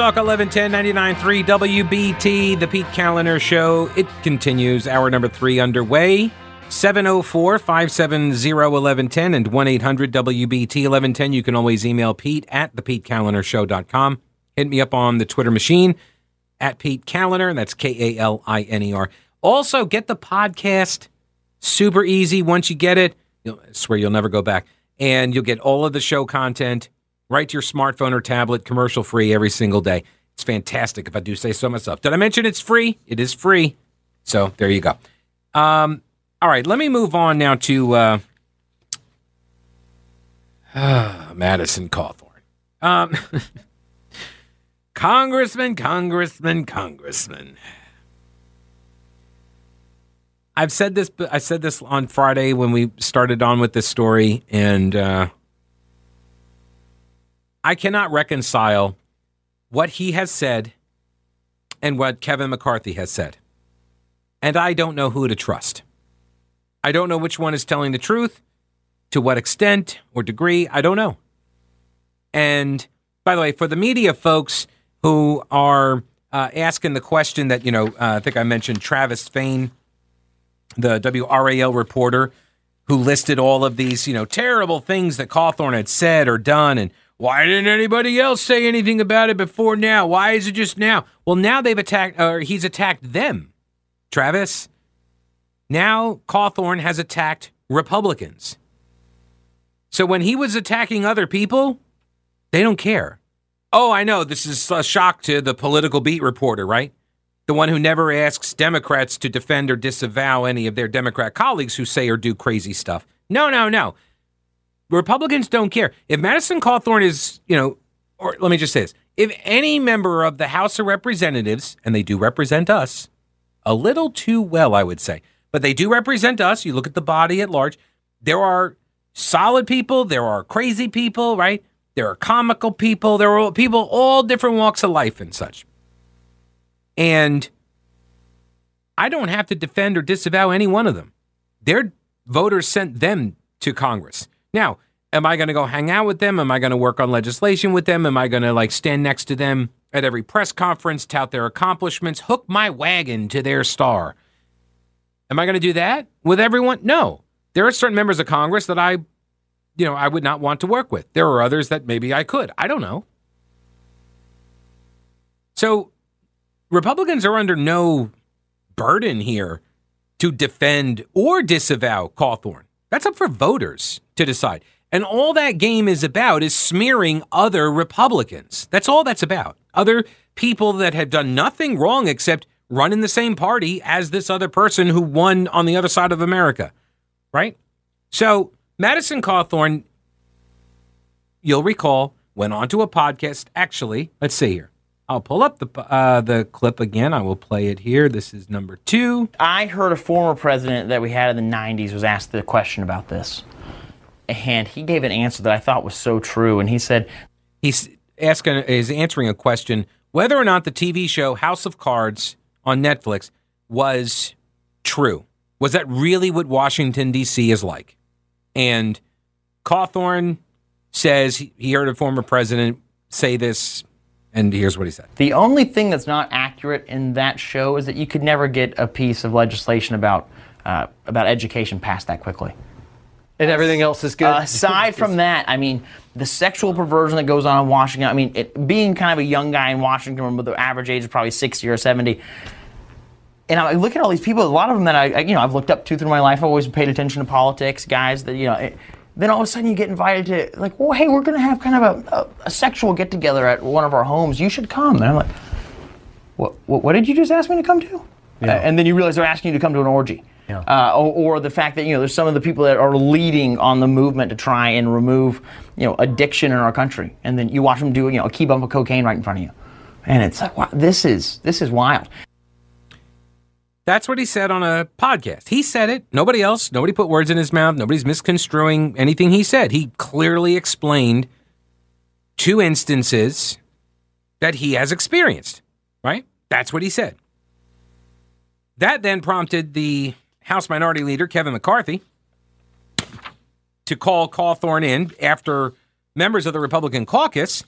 Talk 1110 99.3 WBT, the Pete Kaliner Show. It continues. Hour number three underway. 704 570 1110 and 1 800 WBT 1110. You can always email Pete at thepetekalinershow.com. Hit me up on the Twitter machine at Pete Kaliner. That's K A L I N E R. Also, get the podcast super easy. Once you get it, I swear you'll never go back. And you'll get all of the show content right to your smartphone or tablet, commercial free every single day. It's fantastic if I do say so myself. Did I mention it's free? It is free. So there you go. Um, all right, let me move on now to uh, Madison Cawthorn. Um, congressman, congressman, congressman. I've said this. I said this on Friday when we started on with this story, and uh, I cannot reconcile what he has said and what Kevin McCarthy has said, and I don't know who to trust. I don't know which one is telling the truth, to what extent or degree. I don't know. And by the way, for the media folks who are uh, asking the question that you know, uh, I think I mentioned Travis Fain the WRAL reporter who listed all of these, you know, terrible things that Cawthorn had said or done and why didn't anybody else say anything about it before now? Why is it just now? Well, now they've attacked or he's attacked them. Travis, now Cawthorn has attacked Republicans. So when he was attacking other people, they don't care. Oh, I know this is a shock to the political beat reporter, right? the one who never asks Democrats to defend or disavow any of their Democrat colleagues who say or do crazy stuff. No, no, no. Republicans don't care. If Madison Cawthorn is, you know, or let me just say this if any member of the House of Representatives, and they do represent us a little too well, I would say, but they do represent us, you look at the body at large, there are solid people, there are crazy people, right? There are comical people, there are people all different walks of life and such. And I don't have to defend or disavow any one of them. Their voters sent them to Congress. Now, am I going to go hang out with them? Am I going to work on legislation with them? Am I going to like stand next to them at every press conference, tout their accomplishments, hook my wagon to their star? Am I going to do that with everyone? No. There are certain members of Congress that I, you know, I would not want to work with. There are others that maybe I could. I don't know. So Republicans are under no burden here to defend or disavow Cawthorn. That's up for voters to decide. And all that game is about is smearing other Republicans. That's all that's about. Other people that have done nothing wrong except run in the same party as this other person who won on the other side of America. Right? So, Madison Cawthorn, you'll recall, went onto a podcast. Actually, let's see here. I'll pull up the uh, the clip again. I will play it here. This is number two. I heard a former president that we had in the 90s was asked the question about this. And he gave an answer that I thought was so true. And he said, He's asking, is answering a question whether or not the TV show House of Cards on Netflix was true. Was that really what Washington, D.C. is like? And Cawthorn says he heard a former president say this and here's what he said. The only thing that's not accurate in that show is that you could never get a piece of legislation about uh, about education passed that quickly. And everything else is good. Uh, aside from that, I mean, the sexual perversion that goes on in Washington. I mean, it, being kind of a young guy in Washington, with the average age is probably sixty or seventy. And I look at all these people. A lot of them that I, you know, I've looked up to through my life. I've always paid attention to politics, guys. That you know. It, then all of a sudden you get invited to like, well, hey, we're going to have kind of a, a, a sexual get together at one of our homes. You should come. And I'm like, what, what, what did you just ask me to come to? Yeah. Uh, and then you realize they're asking you to come to an orgy. Yeah. Uh, or, or, the fact that you know there's some of the people that are leading on the movement to try and remove you know addiction in our country, and then you watch them do you know a key bump of cocaine right in front of you, and it's like wow, this is this is wild. That's what he said on a podcast. He said it. Nobody else. Nobody put words in his mouth. Nobody's misconstruing anything he said. He clearly explained two instances that he has experienced, right? That's what he said. That then prompted the House Minority Leader, Kevin McCarthy, to call Cawthorn in after members of the Republican caucus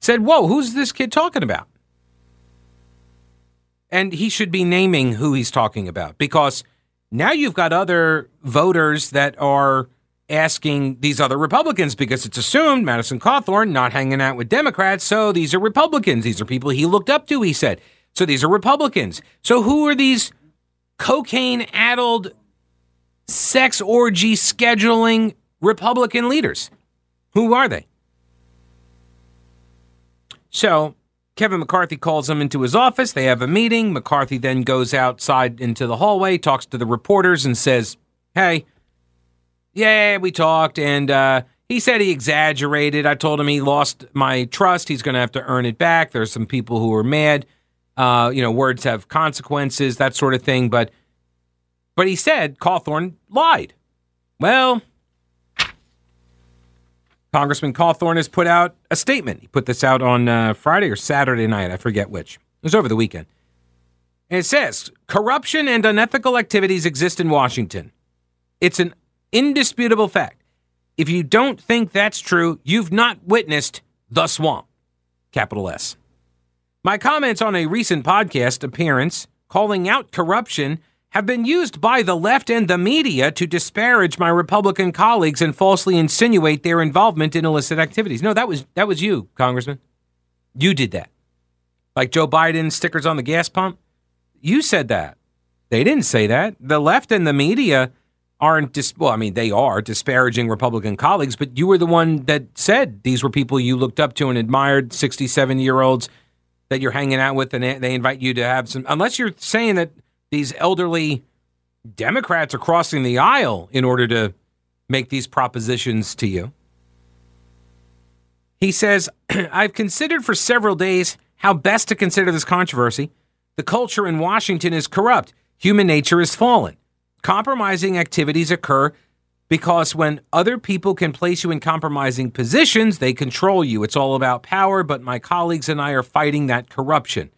said, Whoa, who's this kid talking about? And he should be naming who he's talking about because now you've got other voters that are asking these other Republicans because it's assumed Madison Cawthorn not hanging out with Democrats, so these are Republicans. These are people he looked up to, he said. So these are Republicans. So who are these cocaine addled, sex orgy scheduling Republican leaders? Who are they? So Kevin McCarthy calls him into his office. They have a meeting. McCarthy then goes outside into the hallway, talks to the reporters, and says, Hey, yeah, we talked. And uh, he said he exaggerated. I told him he lost my trust. He's going to have to earn it back. There's some people who are mad. Uh, you know, words have consequences, that sort of thing. But, but he said Cawthorn lied. Well, Congressman Cawthorn has put out a statement. He put this out on uh, Friday or Saturday night. I forget which. It was over the weekend. And it says corruption and unethical activities exist in Washington. It's an indisputable fact. If you don't think that's true, you've not witnessed the swamp. Capital S. My comments on a recent podcast appearance calling out corruption have been used by the left and the media to disparage my Republican colleagues and falsely insinuate their involvement in illicit activities. No, that was that was you, Congressman. You did that. Like Joe Biden stickers on the gas pump. You said that. They didn't say that. The left and the media aren't dis- well, I mean, they are disparaging Republican colleagues, but you were the one that said these were people you looked up to and admired, 67 year olds that you're hanging out with, and they invite you to have some. Unless you're saying that these elderly Democrats are crossing the aisle in order to make these propositions to you. He says, I've considered for several days how best to consider this controversy. The culture in Washington is corrupt. Human nature is fallen. Compromising activities occur because when other people can place you in compromising positions, they control you. It's all about power, but my colleagues and I are fighting that corruption.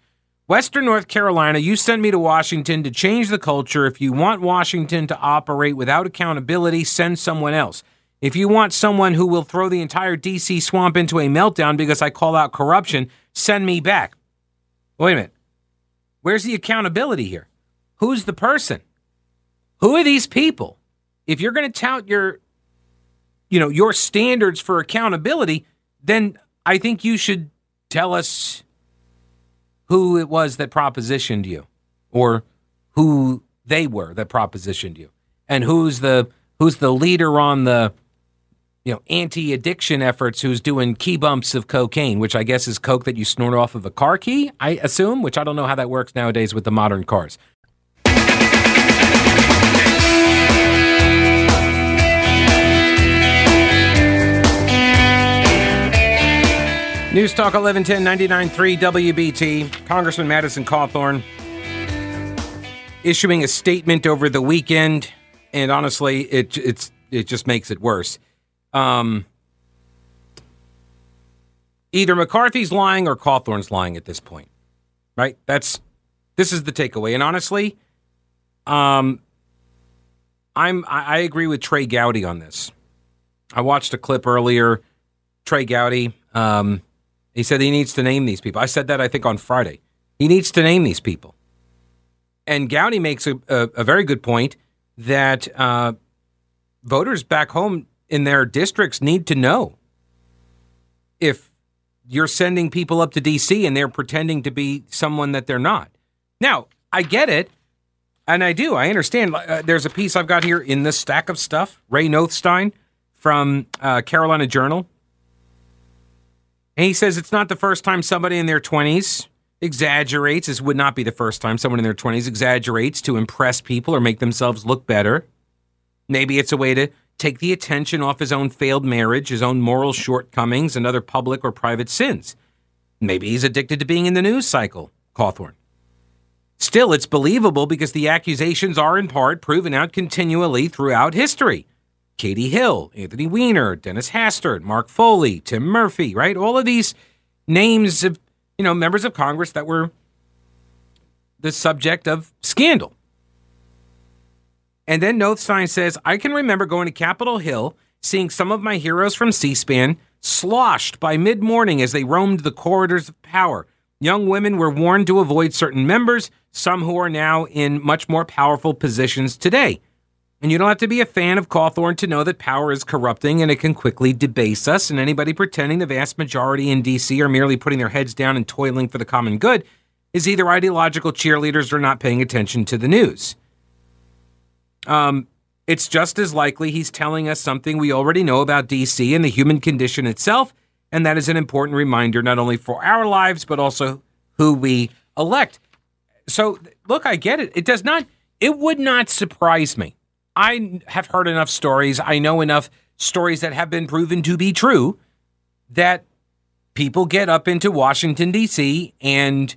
Western North Carolina, you sent me to Washington to change the culture. If you want Washington to operate without accountability, send someone else. If you want someone who will throw the entire DC swamp into a meltdown because I call out corruption, send me back. Wait a minute. Where's the accountability here? Who's the person? Who are these people? If you're going to tout your you know, your standards for accountability, then I think you should tell us who it was that propositioned you or who they were that propositioned you. And who's the who's the leader on the you know anti-addiction efforts who's doing key bumps of cocaine which i guess is coke that you snort off of a car key i assume which i don't know how that works nowadays with the modern cars News Talk 1110 99.3 WBT. Congressman Madison Cawthorn issuing a statement over the weekend, and honestly, it it's it just makes it worse. Um, either McCarthy's lying or Cawthorn's lying at this point, right? That's this is the takeaway, and honestly, um, I'm I, I agree with Trey Gowdy on this. I watched a clip earlier. Trey Gowdy. Um, he said he needs to name these people. I said that, I think, on Friday. He needs to name these people. And Gowdy makes a, a, a very good point that uh, voters back home in their districts need to know if you're sending people up to D.C. and they're pretending to be someone that they're not. Now, I get it. And I do. I understand. Uh, there's a piece I've got here in this stack of stuff. Ray Nothstine from uh, Carolina Journal and he says it's not the first time somebody in their 20s exaggerates. This would not be the first time someone in their 20s exaggerates to impress people or make themselves look better. Maybe it's a way to take the attention off his own failed marriage, his own moral shortcomings, and other public or private sins. Maybe he's addicted to being in the news cycle, Cawthorn. Still, it's believable because the accusations are in part proven out continually throughout history. Katie Hill, Anthony Weiner, Dennis Hastert, Mark Foley, Tim Murphy, right? All of these names of, you know, members of Congress that were the subject of scandal. And then Nothstine says, I can remember going to Capitol Hill, seeing some of my heroes from C SPAN sloshed by mid morning as they roamed the corridors of power. Young women were warned to avoid certain members, some who are now in much more powerful positions today. And you don't have to be a fan of Cawthorn to know that power is corrupting and it can quickly debase us. And anybody pretending the vast majority in DC are merely putting their heads down and toiling for the common good is either ideological cheerleaders or not paying attention to the news. Um, it's just as likely he's telling us something we already know about DC and the human condition itself, and that is an important reminder not only for our lives, but also who we elect. So, look, I get it. It does not, it would not surprise me. I have heard enough stories, I know enough stories that have been proven to be true that people get up into Washington, D.C., and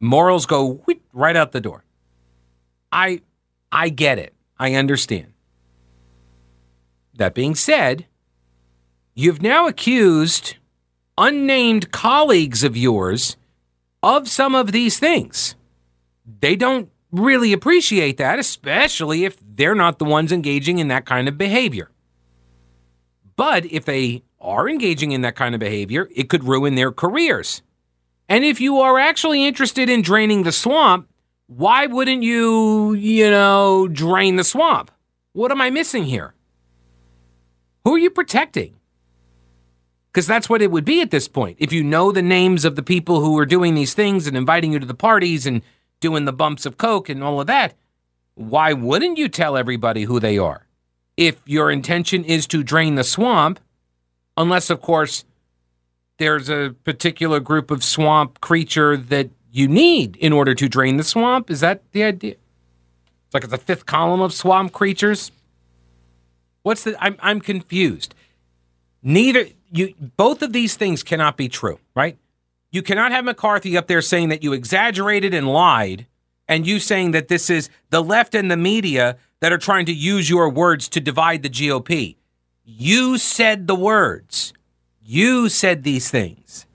morals go right out the door. I, I get it. I understand. That being said, you've now accused unnamed colleagues of yours of some of these things. They don't really appreciate that, especially if they're not the ones engaging in that kind of behavior. But if they are engaging in that kind of behavior, it could ruin their careers. And if you are actually interested in draining the swamp, why wouldn't you, you know, drain the swamp? What am I missing here? Who are you protecting? Because that's what it would be at this point. If you know the names of the people who are doing these things and inviting you to the parties and doing the bumps of coke and all of that, why wouldn't you tell everybody who they are? If your intention is to drain the swamp, unless, of course, there's a particular group of swamp creature that you need in order to drain the swamp. Is that the idea? It's like it's a fifth column of swamp creatures. What's the? I'm I'm confused. Neither you. Both of these things cannot be true, right? You cannot have McCarthy up there saying that you exaggerated and lied, and you saying that this is the left and the media that are trying to use your words to divide the GOP. You said the words. You said these things.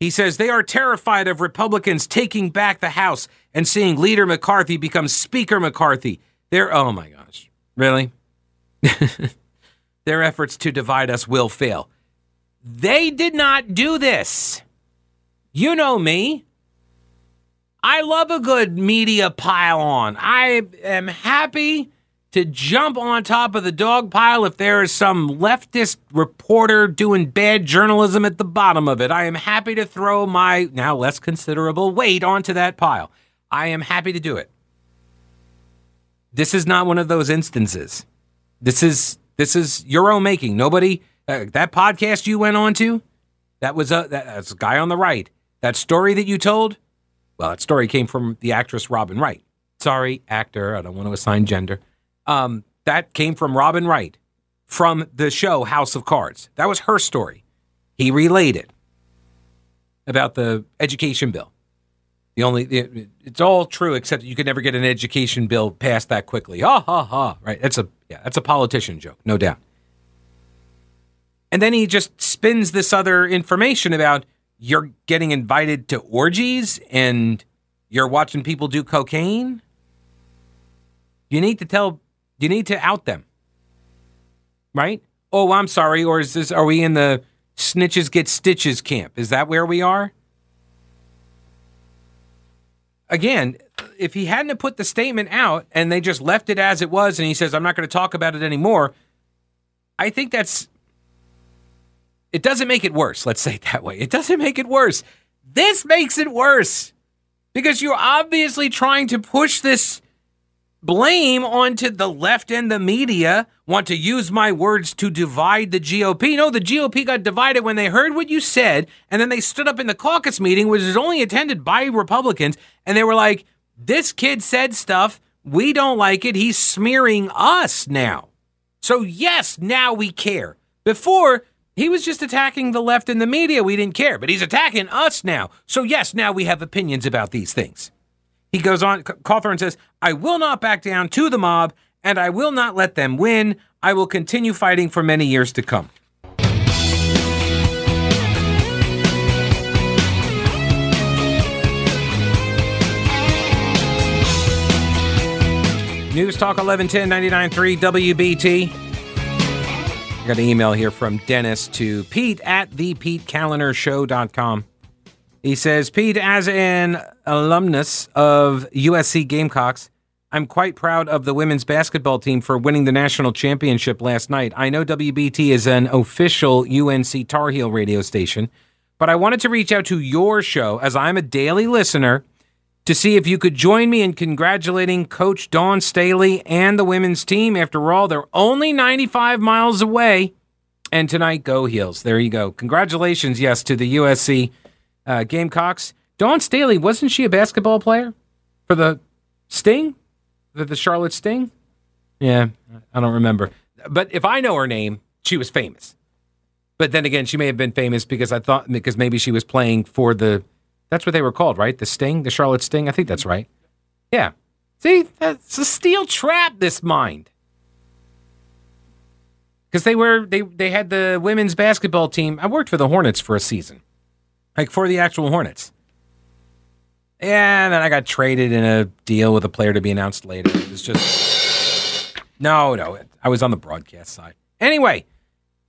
He says they are terrified of Republicans taking back the House and seeing Leader McCarthy become Speaker McCarthy. They're, oh my gosh, really? Their efforts to divide us will fail. They did not do this. You know me. I love a good media pile on. I am happy to jump on top of the dog pile if there is some leftist reporter doing bad journalism at the bottom of it. I am happy to throw my now less considerable weight onto that pile. I am happy to do it. This is not one of those instances. This is this is your own making. Nobody uh, that podcast you went on to, that was a that, that's a guy on the right. That story that you told, well, that story came from the actress Robin Wright. Sorry, actor. I don't want to assign gender. Um, that came from Robin Wright from the show House of Cards. That was her story. He relayed it about the education bill. The only it, it's all true except you could never get an education bill passed that quickly. Ha ha ha! Right? That's a yeah, that's a politician joke, no doubt. And then he just spins this other information about you're getting invited to orgies and you're watching people do cocaine. You need to tell, you need to out them. Right? Oh, I'm sorry. Or is this, are we in the snitches get stitches camp? Is that where we are? Again, if he hadn't put the statement out and they just left it as it was and he says, I'm not going to talk about it anymore, I think that's it doesn't make it worse. Let's say it that way. It doesn't make it worse. This makes it worse because you're obviously trying to push this blame onto the left and the media, want to use my words to divide the GOP. No, the GOP got divided when they heard what you said, and then they stood up in the caucus meeting, which is only attended by Republicans, and they were like, This kid said stuff. We don't like it. He's smearing us now. So, yes, now we care. Before, he was just attacking the left and the media. We didn't care, but he's attacking us now. So, yes, now we have opinions about these things. He goes on, Cawthorn says, I will not back down to the mob, and I will not let them win. I will continue fighting for many years to come. News Talk 1110 99.3 WBT. I got an email here from Dennis to Pete at thepetekalinershow.com. He says, Pete, as an alumnus of USC Gamecocks, I'm quite proud of the women's basketball team for winning the national championship last night. I know WBT is an official UNC Tar Heel radio station, but I wanted to reach out to your show as I'm a daily listener to see if you could join me in congratulating Coach Dawn Staley and the women's team. After all, they're only 95 miles away. And tonight, go Heels. There you go. Congratulations, yes, to the USC uh, Gamecocks. Dawn Staley, wasn't she a basketball player for the Sting? The, the Charlotte Sting? Yeah, I don't remember. But if I know her name, she was famous. But then again, she may have been famous because I thought because maybe she was playing for the that's what they were called, right? The Sting, the Charlotte Sting. I think that's right. Yeah. See, that's a steel trap. This mind. Because they were they they had the women's basketball team. I worked for the Hornets for a season, like for the actual Hornets. Yeah, and then I got traded in a deal with a player to be announced later. It was just no, no. I was on the broadcast side. Anyway,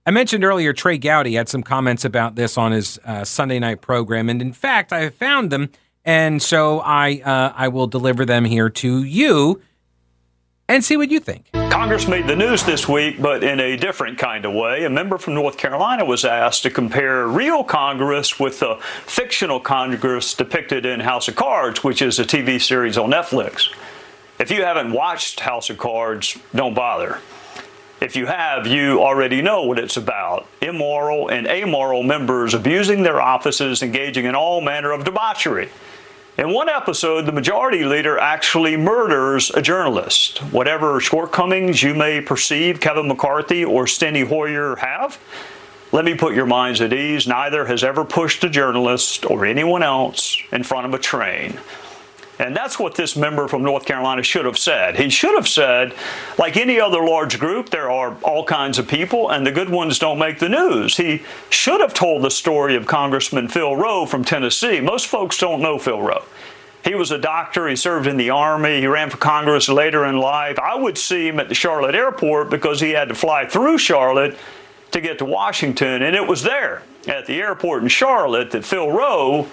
I mentioned earlier Trey Gowdy had some comments about this on his uh, Sunday night program, and in fact, I found them, and so I uh, I will deliver them here to you and see what you think. Congress made the news this week, but in a different kind of way. A member from North Carolina was asked to compare real Congress with the fictional Congress depicted in House of Cards, which is a TV series on Netflix. If you haven't watched House of Cards, don't bother. If you have, you already know what it's about. Immoral and amoral members abusing their offices, engaging in all manner of debauchery. In one episode, the majority leader actually murders a journalist. Whatever shortcomings you may perceive Kevin McCarthy or Steny Hoyer have, let me put your minds at ease. Neither has ever pushed a journalist or anyone else in front of a train. And that's what this member from North Carolina should have said. He should have said, like any other large group, there are all kinds of people, and the good ones don't make the news. He should have told the story of Congressman Phil Roe from Tennessee. Most folks don't know Phil Roe. He was a doctor. He served in the Army. He ran for Congress later in life. I would see him at the Charlotte airport because he had to fly through Charlotte to get to Washington. And it was there at the airport in Charlotte that Phil Roe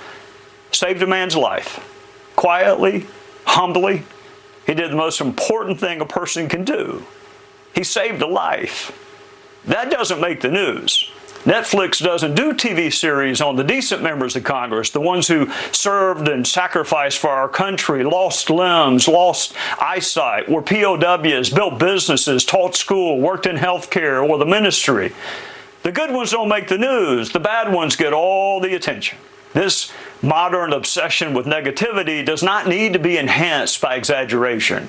saved a man's life quietly, humbly. He did the most important thing a person can do. He saved a life. That doesn't make the news. Netflix doesn't do TV series on the decent members of Congress, the ones who served and sacrificed for our country, lost limbs, lost eyesight, were POWs, built businesses, taught school, worked in healthcare or the ministry. The good ones don't make the news, the bad ones get all the attention. This modern obsession with negativity does not need to be enhanced by exaggeration.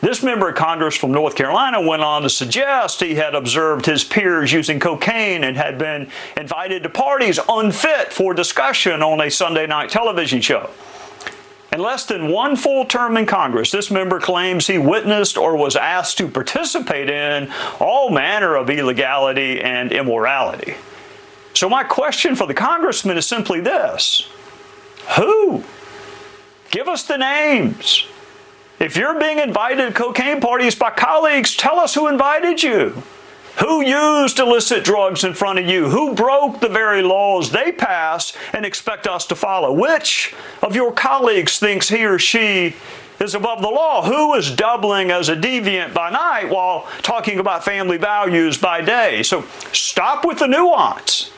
This member of Congress from North Carolina went on to suggest he had observed his peers using cocaine and had been invited to parties unfit for discussion on a Sunday night television show. In less than one full term in Congress, this member claims he witnessed or was asked to participate in all manner of illegality and immorality. So, my question for the congressman is simply this Who? Give us the names. If you're being invited to cocaine parties by colleagues, tell us who invited you. Who used illicit drugs in front of you? Who broke the very laws they passed and expect us to follow? Which of your colleagues thinks he or she is above the law? Who is doubling as a deviant by night while talking about family values by day? So stop with the nuance.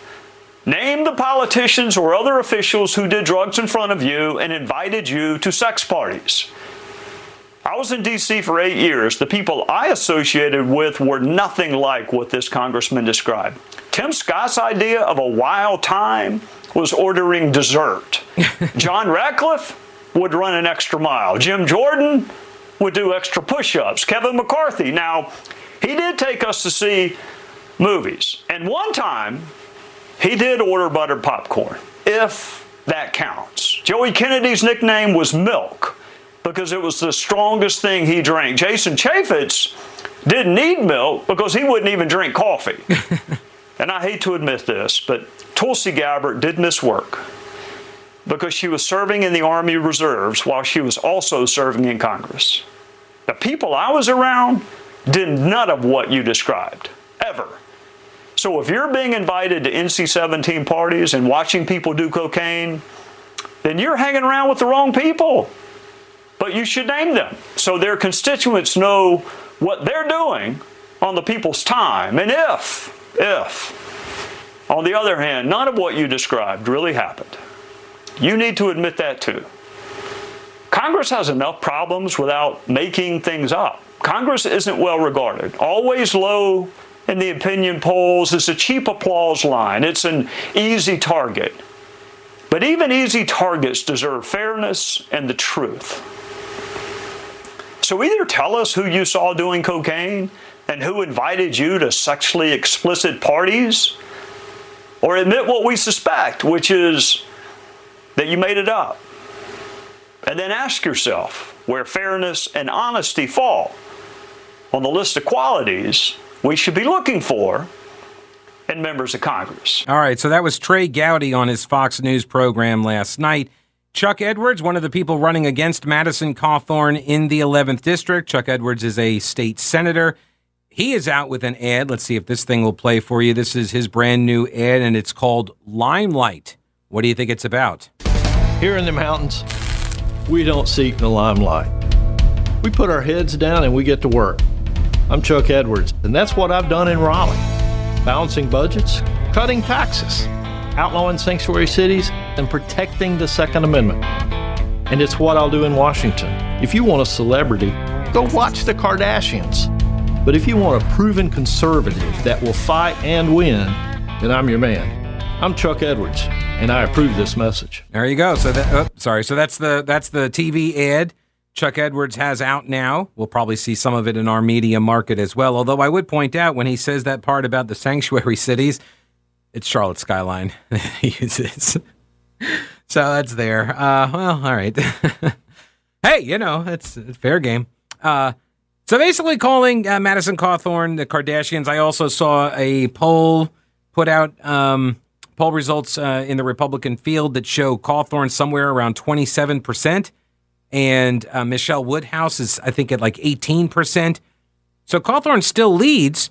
Name the politicians or other officials who did drugs in front of you and invited you to sex parties. I was in D.C. for eight years. The people I associated with were nothing like what this congressman described. Tim Scott's idea of a wild time was ordering dessert. John Ratcliffe would run an extra mile. Jim Jordan would do extra push ups. Kevin McCarthy. Now, he did take us to see movies. And one time, he did order buttered popcorn, if that counts. Joey Kennedy's nickname was Milk because it was the strongest thing he drank. Jason Chaffetz didn't need milk because he wouldn't even drink coffee. and I hate to admit this, but Tulsi Gabbard did miss work because she was serving in the Army Reserves while she was also serving in Congress. The people I was around did none of what you described, ever. So if you're being invited to NC 17 parties and watching people do cocaine, then you're hanging around with the wrong people. But you should name them so their constituents know what they're doing on the people's time. And if, if, on the other hand, none of what you described really happened, you need to admit that too. Congress has enough problems without making things up. Congress isn't well regarded, always low in the opinion polls. It's a cheap applause line, it's an easy target. But even easy targets deserve fairness and the truth. So either tell us who you saw doing cocaine and who invited you to sexually explicit parties, or admit what we suspect, which is that you made it up. And then ask yourself where fairness and honesty fall on the list of qualities we should be looking for in members of Congress. All right, so that was Trey Gowdy on his Fox News program last night. Chuck Edwards, one of the people running against Madison Cawthorn in the 11th District. Chuck Edwards is a state senator. He is out with an ad. Let's see if this thing will play for you. This is his brand new ad, and it's called Limelight. What do you think it's about? Here in the mountains, we don't seek the limelight. We put our heads down and we get to work. I'm Chuck Edwards, and that's what I've done in Raleigh balancing budgets, cutting taxes, outlawing sanctuary cities, and protecting the Second Amendment. And it's what I'll do in Washington. If you want a celebrity, go watch the Kardashians. But if you want a proven conservative that will fight and win, then I'm your man. I'm Chuck Edwards, and I approve this message. There you go. So that, oh, sorry. So that's the that's the TV ad Chuck Edwards has out now. We'll probably see some of it in our media market as well. Although I would point out when he says that part about the sanctuary cities, it's Charlotte Skyline he uses. so that's there. Uh, well, all right. hey, you know, it's, it's fair game. Uh, so basically, calling uh, Madison Cawthorn the Kardashians. I also saw a poll put out, um, poll results uh, in the Republican field that show Cawthorn somewhere around 27% and uh, Michelle Woodhouse is, I think, at like 18%. So Cawthorn still leads,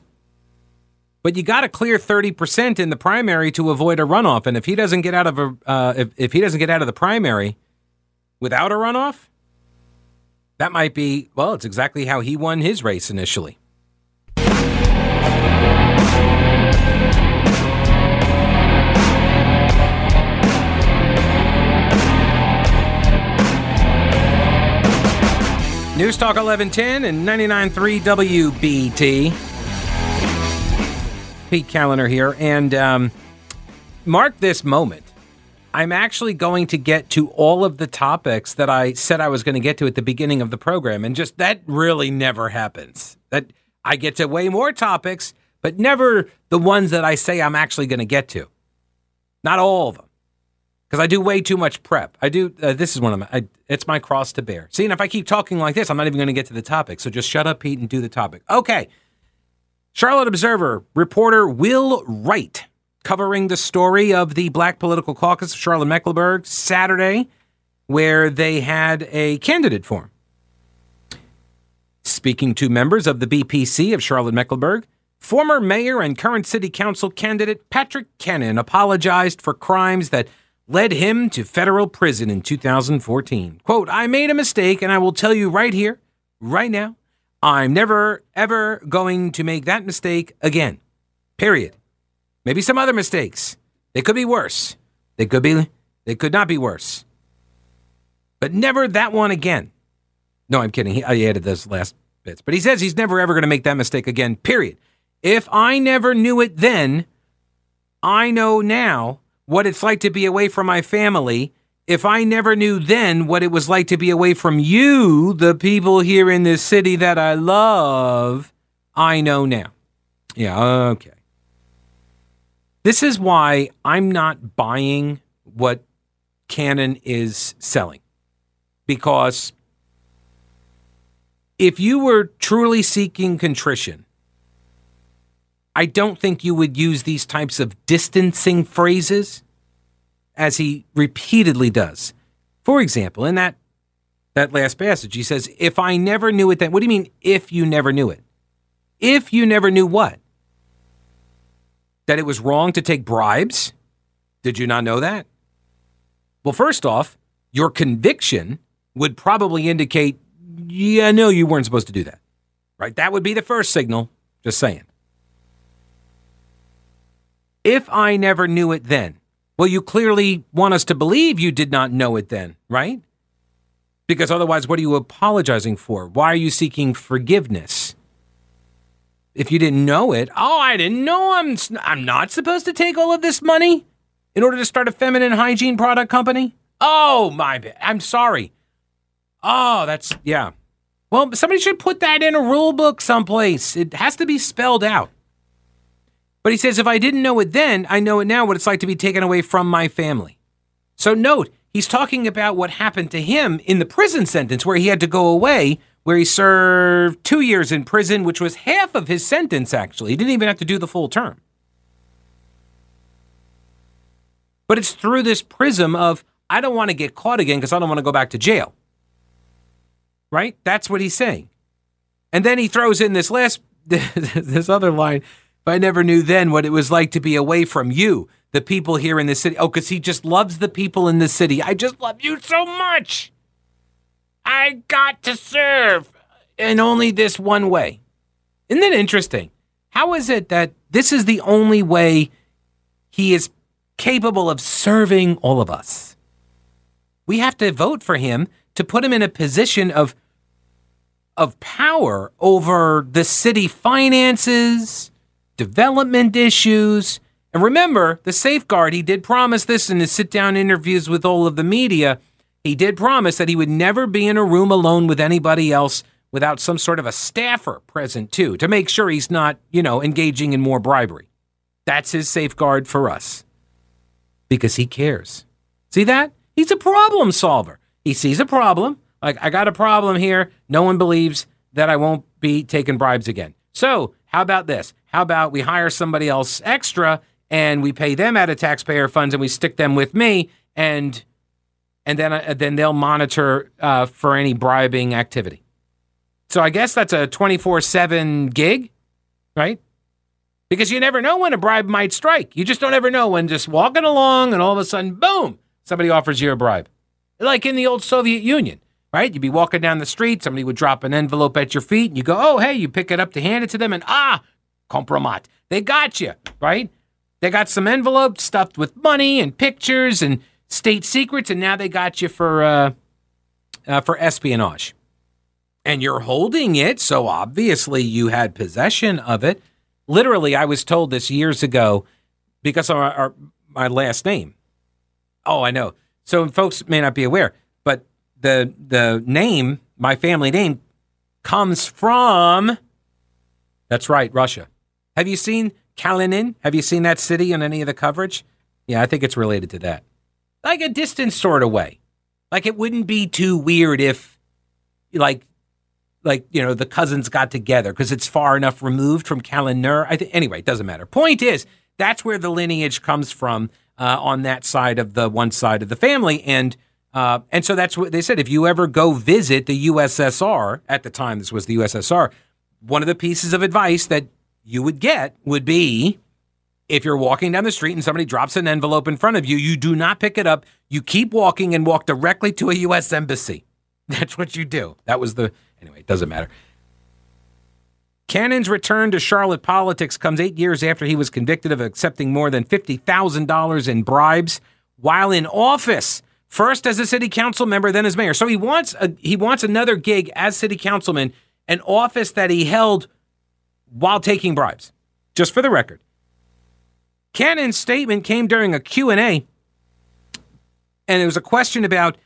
but you got to clear 30% in the primary to avoid a runoff. And if he doesn't get out of a, uh, if, if he doesn't get out of the primary without a runoff, that might be, well, it's exactly how he won his race initially. News Talk 1110 and 99.3 WBT. Pete Kaliner here. And um, mark this moment. I'm actually going to get to all of the topics that I said I was going to get to at the beginning of the program. And just that really never happens. That I get to way more topics, but never the ones that I say I'm actually going to get to. Not all of them because I do way too much prep. I do. Uh, this is one of my. I, it's my cross to bear. See, and if I keep talking like this, I'm not even going to get to the topic. So just shut up, Pete, and do the topic. Okay. Charlotte Observer reporter Will Wright covering the story of the Black Political Caucus of Charlotte Mecklenburg Saturday, where they had a candidate forum. Speaking to members of the BPC of Charlotte Mecklenburg, former mayor and current city council candidate Patrick Cannon apologized for crimes that led him to federal prison in 2014. Quote, I made a mistake, and I will tell you right here, right now, I'm never, ever going to make that mistake again. Period. Maybe some other mistakes. They could be worse. They could be, they could not be worse. But never that one again. No, I'm kidding. He, I added those last bits. But he says he's never, ever going to make that mistake again. Period. If I never knew it then, I know now what it's like to be away from my family if I never knew then what it was like to be away from you, the people here in this city that I love, I know now. Yeah, okay. This is why I'm not buying what Cannon is selling. Because if you were truly seeking contrition, I don't think you would use these types of distancing phrases as he repeatedly does. For example, in that that last passage, he says, "If I never knew it then." What do you mean if you never knew it? If you never knew what? that it was wrong to take bribes? Did you not know that? Well, first off, your conviction would probably indicate, yeah, no, you weren't supposed to do that. Right? That would be the first signal. Just saying. If I never knew it then, well, you clearly want us to believe you did not know it then, right? Because otherwise, what are you apologizing for? Why are you seeking forgiveness? If you didn't know it, oh, I didn't know I'm I'm not supposed to take all of this money in order to start a feminine hygiene product company. Oh my, I'm sorry. Oh, that's yeah. Well, somebody should put that in a rule book someplace. It has to be spelled out. But he says, if I didn't know it then, I know it now what it's like to be taken away from my family. So note, he's talking about what happened to him in the prison sentence where he had to go away, where he served two years in prison, which was half of his sentence, actually. He didn't even have to do the full term. But it's through this prism of, I don't want to get caught again because I don't want to go back to jail. Right? That's what he's saying. And then he throws in this last, this other line I never knew then what it was like to be away from you, the people here in the city. Oh, because he just loves the people in the city. I just love you so much. I got to serve in only this one way. Isn't that interesting? How is it that this is the only way he is capable of serving all of us? We have to vote for him to put him in a position of of power over the city finances, development issues. And remember, the safeguard, he did promise this in his sit down interviews with all of the media. He did promise that he would never be in a room alone with anybody else without some sort of a staffer present too, to make sure he's not, you know, engaging in more bribery. That's his safeguard for us because he cares. See that? He's a problem solver. He sees a problem. Like, I got a problem here. No one believes that I won't be taking bribes again. So, how about this? How about we hire somebody else extra and we pay them out of taxpayer funds and we stick them with me and and then uh, then they'll monitor uh, for any bribing activity. So I guess that's a 24/7 gig, right? Because you never know when a bribe might strike. You just don't ever know when just walking along and all of a sudden boom, somebody offers you a bribe. Like in the old Soviet Union, right? You'd be walking down the street, somebody would drop an envelope at your feet and you go, "Oh, hey," you pick it up to hand it to them and ah, compromat. They got you, right? They got some envelopes stuffed with money and pictures and state secrets, and now they got you for uh, uh, for espionage. And you're holding it, so obviously you had possession of it. Literally, I was told this years ago because of our, our, my last name. Oh, I know. So folks may not be aware, the the name, my family name, comes from. That's right, Russia. Have you seen Kalinin? Have you seen that city in any of the coverage? Yeah, I think it's related to that. Like a distant sort of way. Like it wouldn't be too weird if, like, like you know, the cousins got together because it's far enough removed from Kaliner. I think anyway, it doesn't matter. Point is, that's where the lineage comes from uh, on that side of the one side of the family, and uh, and so that's what they said. If you ever go visit the USSR at the time, this was the USSR. One of the pieces of advice that you would get would be if you're walking down the street and somebody drops an envelope in front of you, you do not pick it up. You keep walking and walk directly to a U.S. embassy. That's what you do. That was the. Anyway, it doesn't matter. Cannon's return to Charlotte politics comes eight years after he was convicted of accepting more than $50,000 in bribes while in office. First as a city council member, then as mayor. So he wants a, he wants another gig as city councilman, an office that he held while taking bribes. Just for the record. Cannon's statement came during a Q&A and it was a question about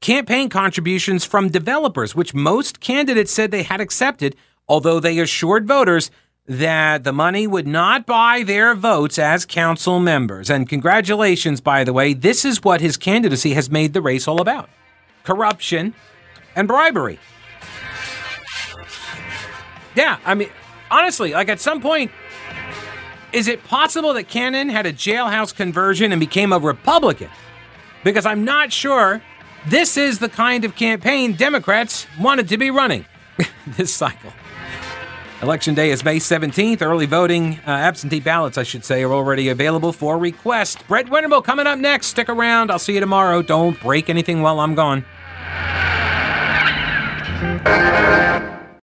campaign contributions from developers, which most candidates said they had accepted, although they assured voters that the money would not buy their votes as council members. And congratulations, by the way, this is what his candidacy has made the race all about corruption and bribery. Yeah, I mean, honestly, like at some point, is it possible that Cannon had a jailhouse conversion and became a Republican? Because I'm not sure this is the kind of campaign Democrats wanted to be running this cycle. Election day is May 17th. Early voting, uh, absentee ballots, I should say, are already available for request. Brett Winterble coming up next. Stick around. I'll see you tomorrow. Don't break anything while I'm gone.